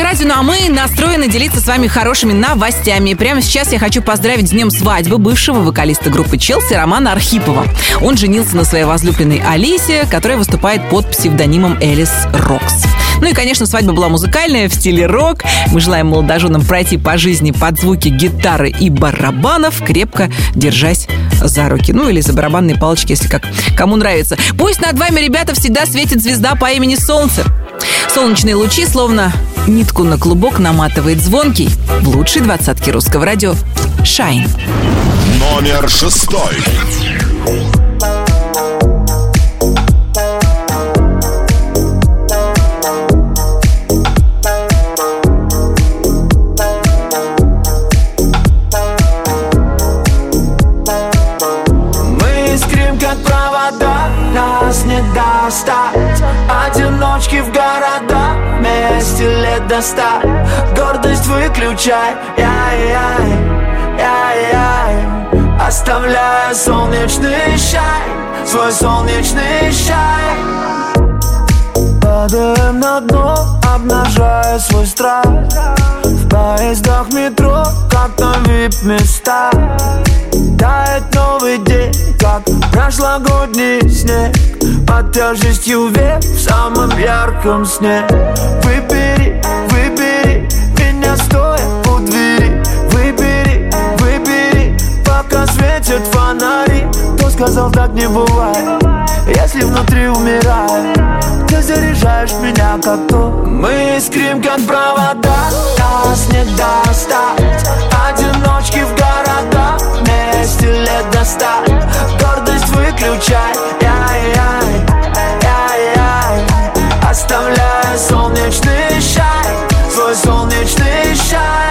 русское радио, ну а мы настроены делиться с вами хорошими новостями. Прямо сейчас я хочу поздравить с днем свадьбы бывшего вокалиста группы Челси Романа Архипова. Он женился на своей возлюбленной Алисе, которая выступает под псевдонимом Элис Рокс. Ну и, конечно, свадьба была музыкальная, в стиле рок. Мы желаем молодоженам пройти по жизни под звуки гитары и барабанов, крепко держась за руки. Ну или за барабанные палочки, если как кому нравится. Пусть над вами, ребята, всегда светит звезда по имени Солнце. Солнечные лучи, словно нитку на клубок, наматывает звонкий в лучшей двадцатке русского радио «Шайн». Номер шестой. Достать Гордость выключай, яй-яй, яй-яй Оставляя солнечный шай, свой солнечный шай Падаем на дно, обнажая свой страх. В поездах метро, как на вип-места. Тает новый день, как прошлогодний снег. Под тяжестью век в самом ярком сне. Выбери светят фонари Кто сказал так не бывает, если внутри умирает Ты заряжаешь меня как то. Мы искрим как провода, нас не достать. Одиночки в городах, вместе лет достать Гордость выключай, яй-яй, яй-яй Оставляя солнечный шай, свой солнечный шай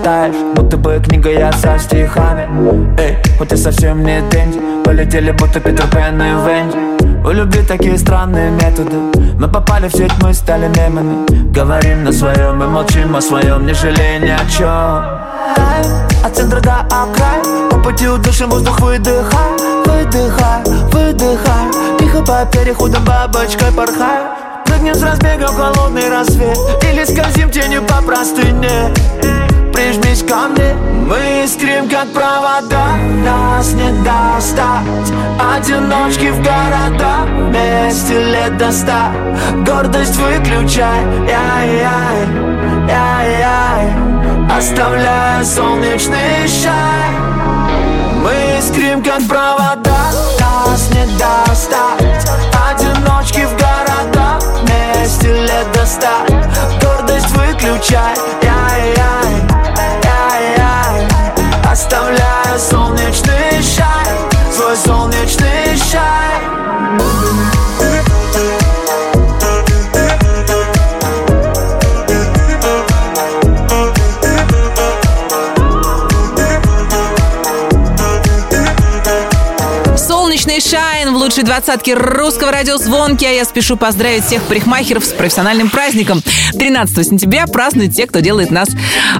листаешь Будто бы книга я со стихами. Эй, хоть и совсем не деньги Полетели будто Питер Пен и Венди. У любви такие странные методы Мы попали в сеть, мы стали мемами. Говорим на своем и молчим о своем Не жалея ни о чем от центра до окраин По пути удушим воздух выдыхай Выдыхай, выдыхай. Тихо по переходам бабочкой порхай Прыгнем с разбега в холодный рассвет Или скользим тенью по простыне Прижмись ко мне? Мы искрим как провода. Нас не достать. Одиночки в города Вместе лет до ста. Гордость выключай. Яй-яй, яй-яй Оставляя солнечный шай Мы искрим как провода. Нас не достать. Одиночки в города Вместе лет до ста. Гордость выключай. Яй-яй Оставляя солнечный шай лучшей двадцатке русского радиозвонки. А я спешу поздравить всех парикмахеров с профессиональным праздником. 13 сентября празднуют те, кто делает нас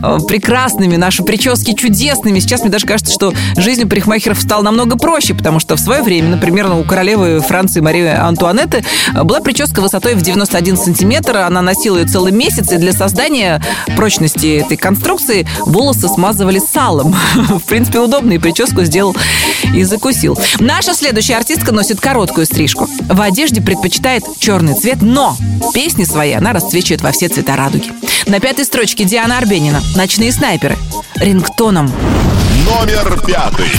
э, прекрасными, наши прически чудесными. Сейчас мне даже кажется, что жизнь у парикмахеров стала намного проще, потому что в свое время, например, у королевы Франции Марии Антуанетты э, была прическа высотой в 91 сантиметр. Она носила ее целый месяц, и для создания прочности этой конструкции волосы смазывали салом. В принципе, удобно, и прическу сделал и закусил. Наша следующая артистка носит короткую стрижку. В одежде предпочитает черный цвет, но песни свои она расцвечивает во все цвета радуги. На пятой строчке Диана Арбенина «Ночные снайперы» рингтоном. Номер пятый.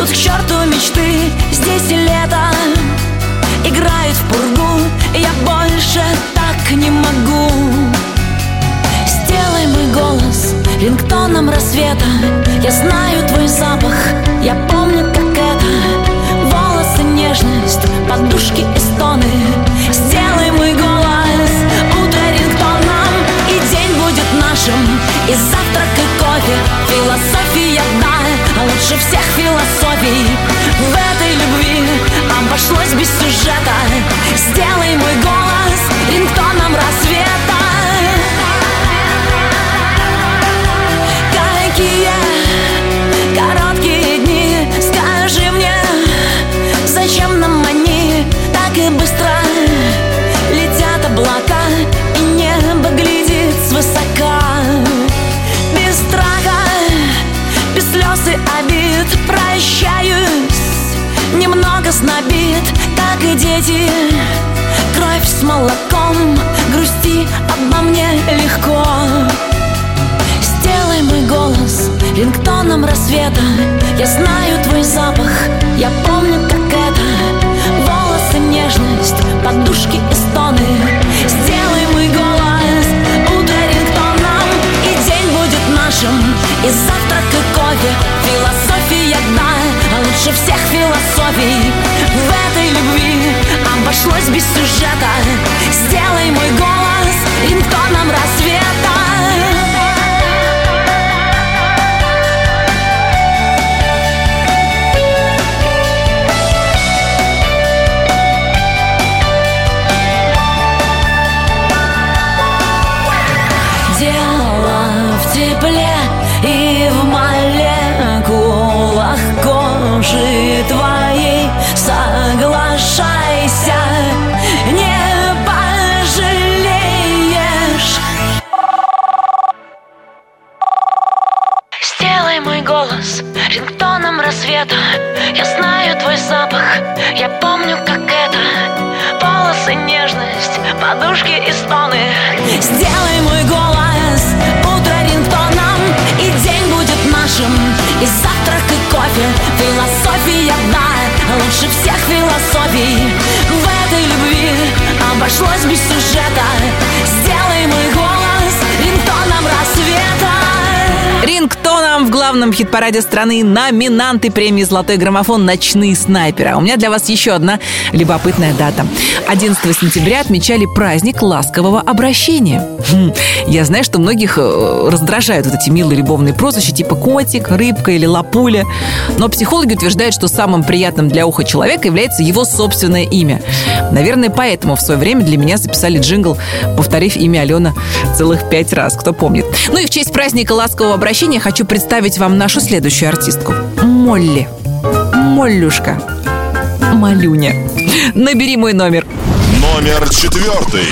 Тут к черту мечты, здесь и лето Играет в пургу, я больше так не могу. Сделай мой голос рингтоном рассвета. Я знаю твой запах, я помню, как это. Волосы, нежность, подушки и стоны. Сделай мой голос утро рингтоном. И день будет нашим, и завтрак, и кофе. Философия, да, лучше всех философий обо мне легко. Сделай мой голос рингтоном рассвета. Я знаю твой запах, я помню, как это. Волосы, нежность, подушки и стоны. Сделай мой голос утро рингтоном. И день будет нашим, и завтрак, и кофе Философия дна, а лучше всех философий. В этой любви обошлось без сюжета. Сделай мой голос рингтоном рассвета Дело в тепле и в молекулах кожи твоей обошлось без Рингтоном в главном хит-параде страны номинанты премии «Золотой граммофон. Ночные снайперы». У меня для вас еще одна любопытная дата. 11 сентября отмечали праздник ласкового обращения. Хм, Я знаю, что многих э, раздражают вот эти милые любовные прозвища типа котик, рыбка или лапуля. Но психологи утверждают, что самым приятным для уха человека является его собственное имя. Наверное, поэтому в свое время для меня записали джингл, повторив имя Алена целых пять раз, кто помнит. Ну и в честь праздника ласкового обращения хочу представить вам нашу следующую артистку. Молли. Моллюшка. Малюня. Набери мой номер. Номер четвертый.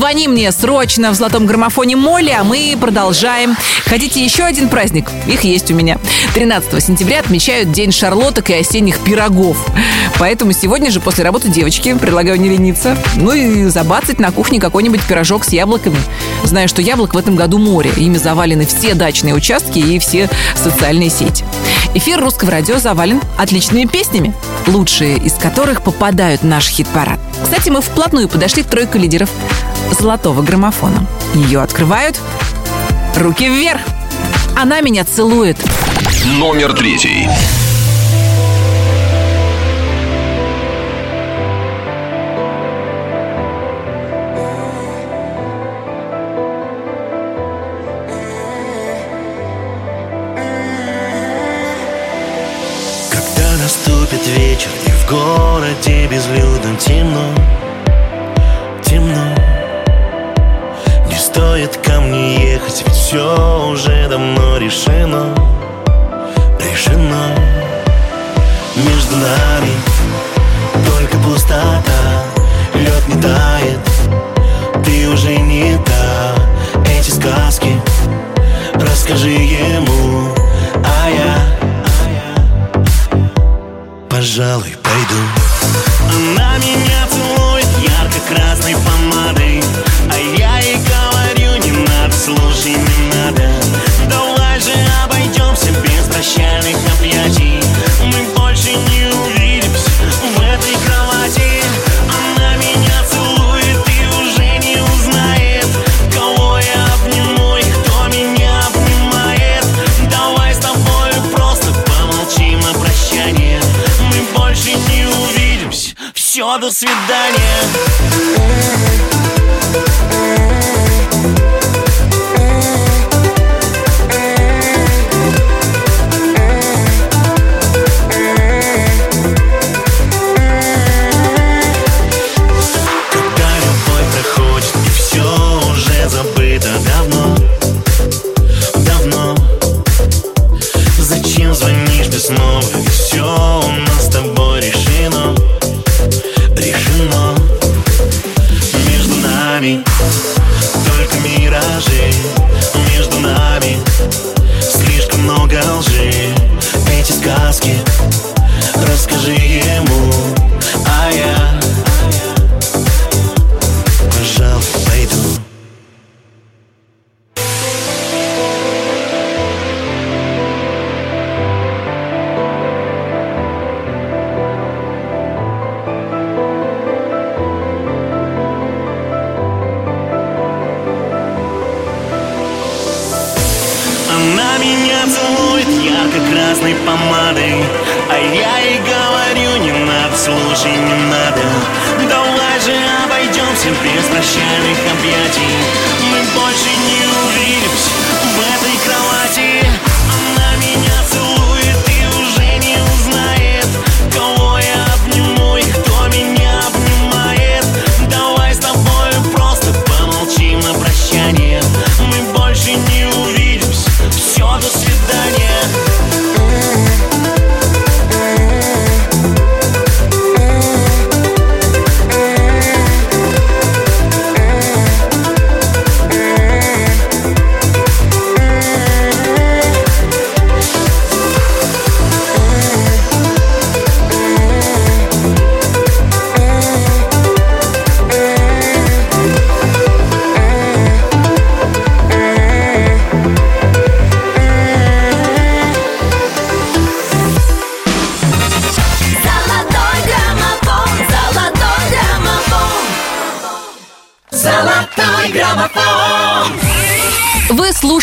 Позвони мне срочно в золотом граммофоне Молли, а мы продолжаем. Хотите еще один праздник? Их есть у меня. 13 сентября отмечают День шарлоток и осенних пирогов. Поэтому сегодня же после работы девочки предлагаю не лениться. Ну и забацать на кухне какой-нибудь пирожок с яблоками. Знаю, что яблок в этом году море. Ими завалены все дачные участки и все социальные сети. Эфир русского радио завален отличными песнями, лучшие из которых попадают в наш хит-парад. Кстати, мы вплотную подошли к тройке лидеров золотого граммофона. Ее открывают руки вверх. Она меня целует. Номер третий. Наступит вечер и в городе безлюдно темно, темно. Не стоит ко мне ехать, ведь все уже давно решено, решено. Между нами только пустота, лед не тает, ты уже не та. Эти сказки расскажи ему, а я пожалуй, пойду. Она меня Все, до свидания. Когда Эти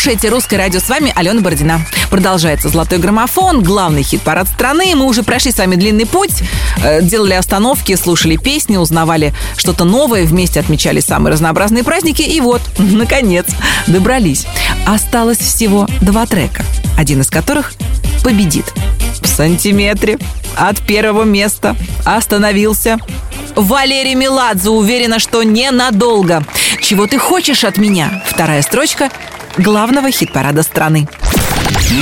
слушаете «Русское радио». С вами Алена Бородина. Продолжается «Золотой граммофон», главный хит-парад страны. Мы уже прошли с вами длинный путь, э, делали остановки, слушали песни, узнавали что-то новое, вместе отмечали самые разнообразные праздники. И вот, наконец, добрались. Осталось всего два трека, один из которых победит. В сантиметре от первого места остановился Валерий Меладзе уверена, что ненадолго. Чего ты хочешь от меня? Вторая строчка главного хит-парада страны.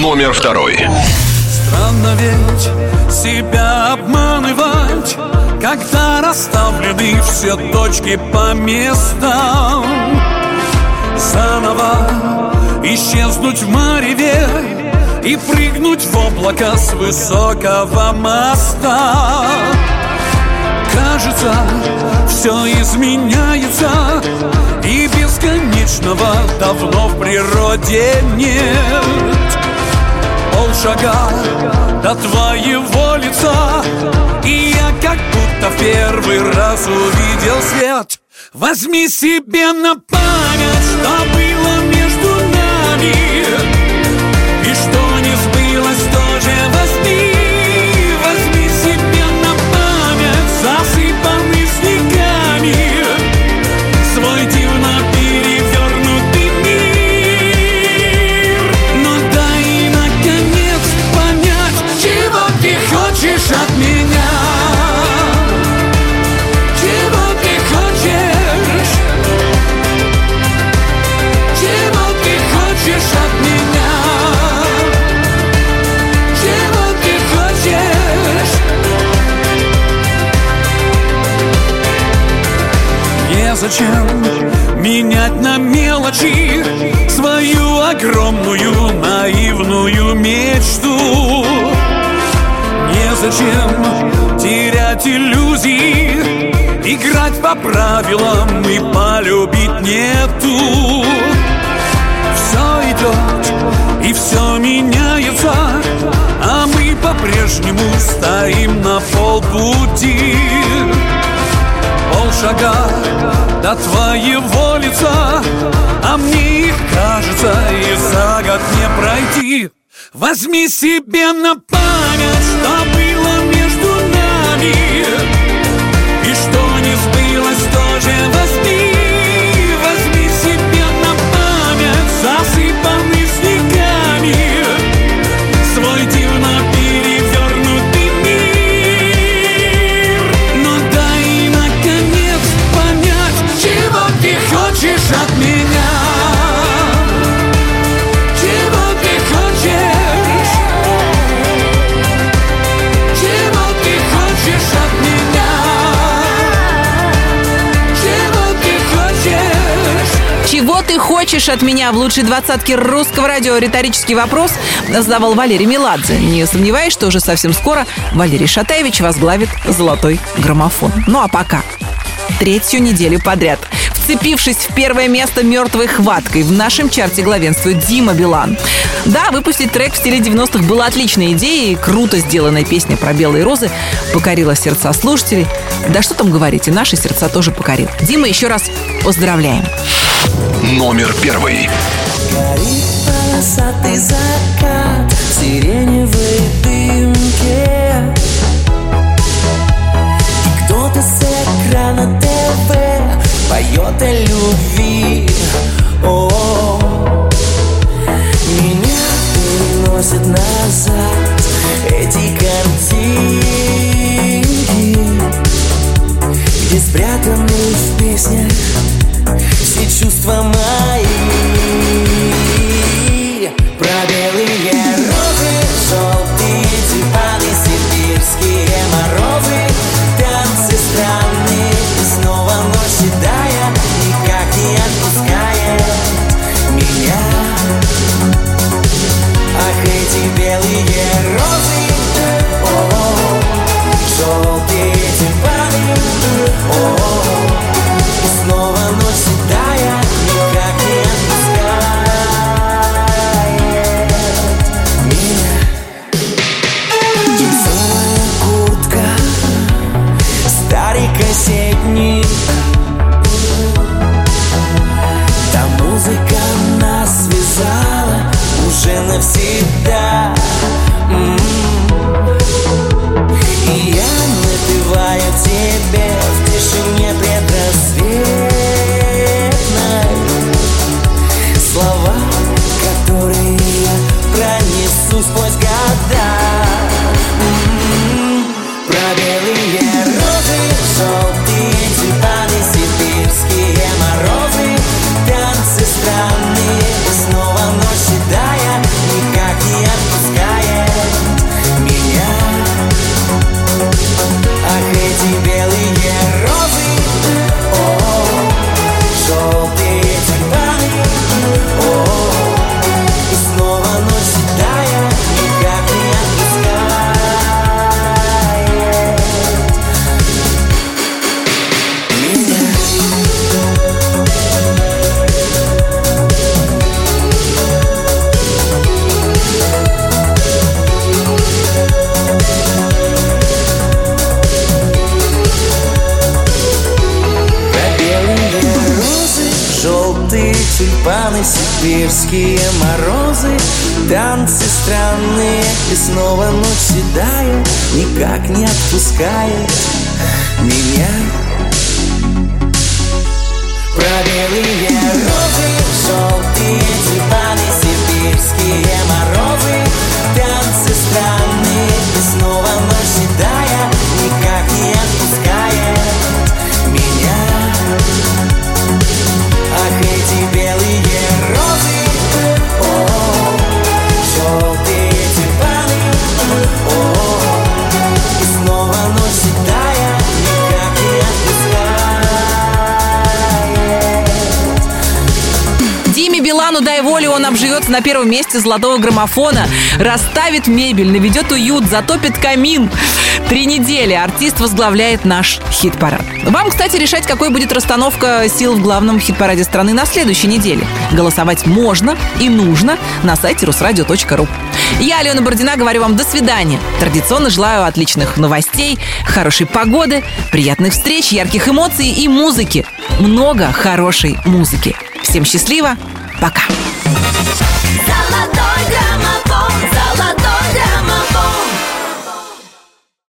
Номер второй. Странно ведь себя обманывать Когда расставлены все точки по местам Заново исчезнуть в мареве И прыгнуть в облако с высокого моста Кажется, все изменяется. И бесконечного давно в природе нет. Полшага до твоего лица И я как будто в первый раз увидел свет. Возьми себе на память, что было между нами Незачем менять на мелочи Свою огромную наивную мечту? Незачем терять иллюзии Играть по правилам и полюбить нету. Все идет и все меняется А мы по-прежнему стоим на полпути Полшага до твоего лица А мне кажется и за год не пройти. Возьми себе на память, что было хочешь от меня в лучшей двадцатке русского радио? Риторический вопрос задавал Валерий Меладзе. Не сомневаюсь, что уже совсем скоро Валерий Шатаевич возглавит «Золотой граммофон». Ну а пока третью неделю подряд. Вцепившись в первое место мертвой хваткой, в нашем чарте главенствует Дима Билан. Да, выпустить трек в стиле 90-х была отличной идеей, круто сделанная песня про белые розы покорила сердца слушателей. Да что там говорить, и наши сердца тоже покорил. Дима, еще раз поздравляем. Номер первый. Горит полосатый закат в сиреневой дымке И кто-то с экрана ТВ поет о любви О, Меня переносят назад эти картинки Где спрятаны в песнях чувства мои тебе месте золотого граммофона, расставит мебель, наведет уют, затопит камин. Три недели артист возглавляет наш хит-парад. Вам, кстати, решать, какой будет расстановка сил в главном хит-параде страны на следующей неделе. Голосовать можно и нужно на сайте русрадио.ру. Я, Алена Бородина, говорю вам до свидания. Традиционно желаю отличных новостей, хорошей погоды, приятных встреч, ярких эмоций и музыки. Много хорошей музыки. Всем счастливо, пока. Золотой граммофон,